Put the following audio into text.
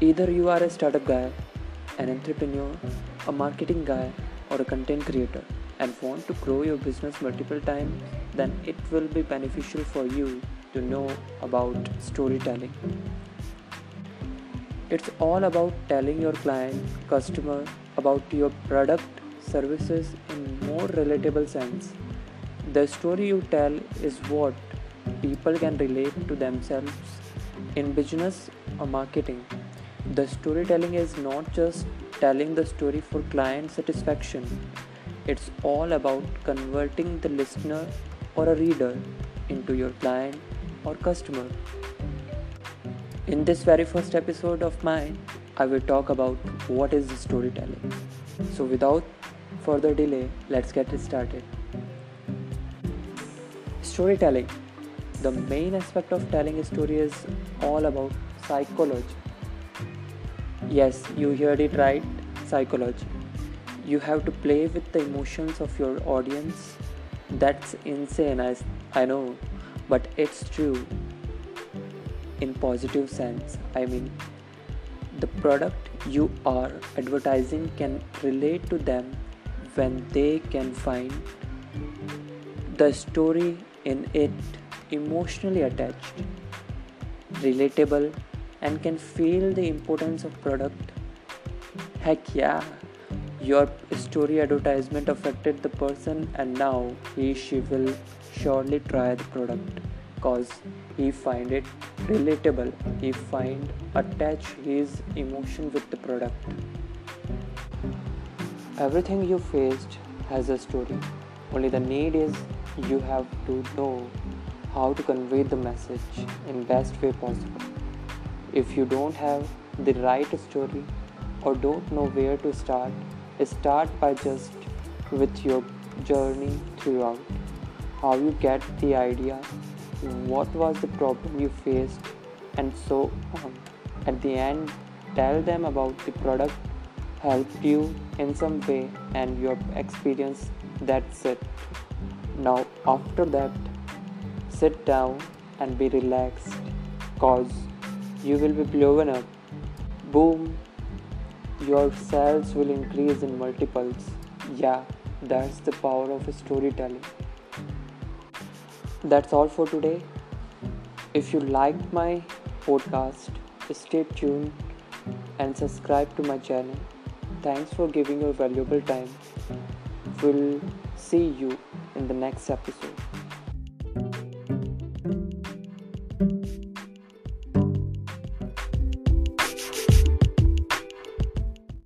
Either you are a startup guy, an entrepreneur, a marketing guy, or a content creator and want to grow your business multiple times, then it will be beneficial for you to know about storytelling. It's all about telling your client, customer about your product, services in more relatable sense. The story you tell is what people can relate to themselves in business or marketing. The storytelling is not just telling the story for client satisfaction, it's all about converting the listener or a reader into your client or customer. In this very first episode of mine, I will talk about what is storytelling. So, without further delay, let's get started. Storytelling. The main aspect of telling a story is all about psychology. Yes, you heard it right psychology. You have to play with the emotions of your audience. That's insane, I, I know, but it's true in positive sense. I mean, the product you are advertising can relate to them when they can find the story in it emotionally attached, relatable, and can feel the importance of product. Heck yeah your story advertisement affected the person and now he she will surely try the product cause he find it relatable. He find attach his emotion with the product. Everything you faced has a story. Only the need is you have to know how to convey the message in best way possible if you don't have the right story or don't know where to start, start by just with your journey throughout. How you get the idea, what was the problem you faced, and so on. At the end, tell them about the product helped you in some way and your experience. That's it. Now, after that, sit down and be relaxed cause you will be blown up. Boom, your sales will increase in multiples. Yeah, that's the power of storytelling. That's all for today. If you liked my podcast, stay tuned and subscribe to my channel. Thanks for giving your valuable time. We'll see you in the next episode.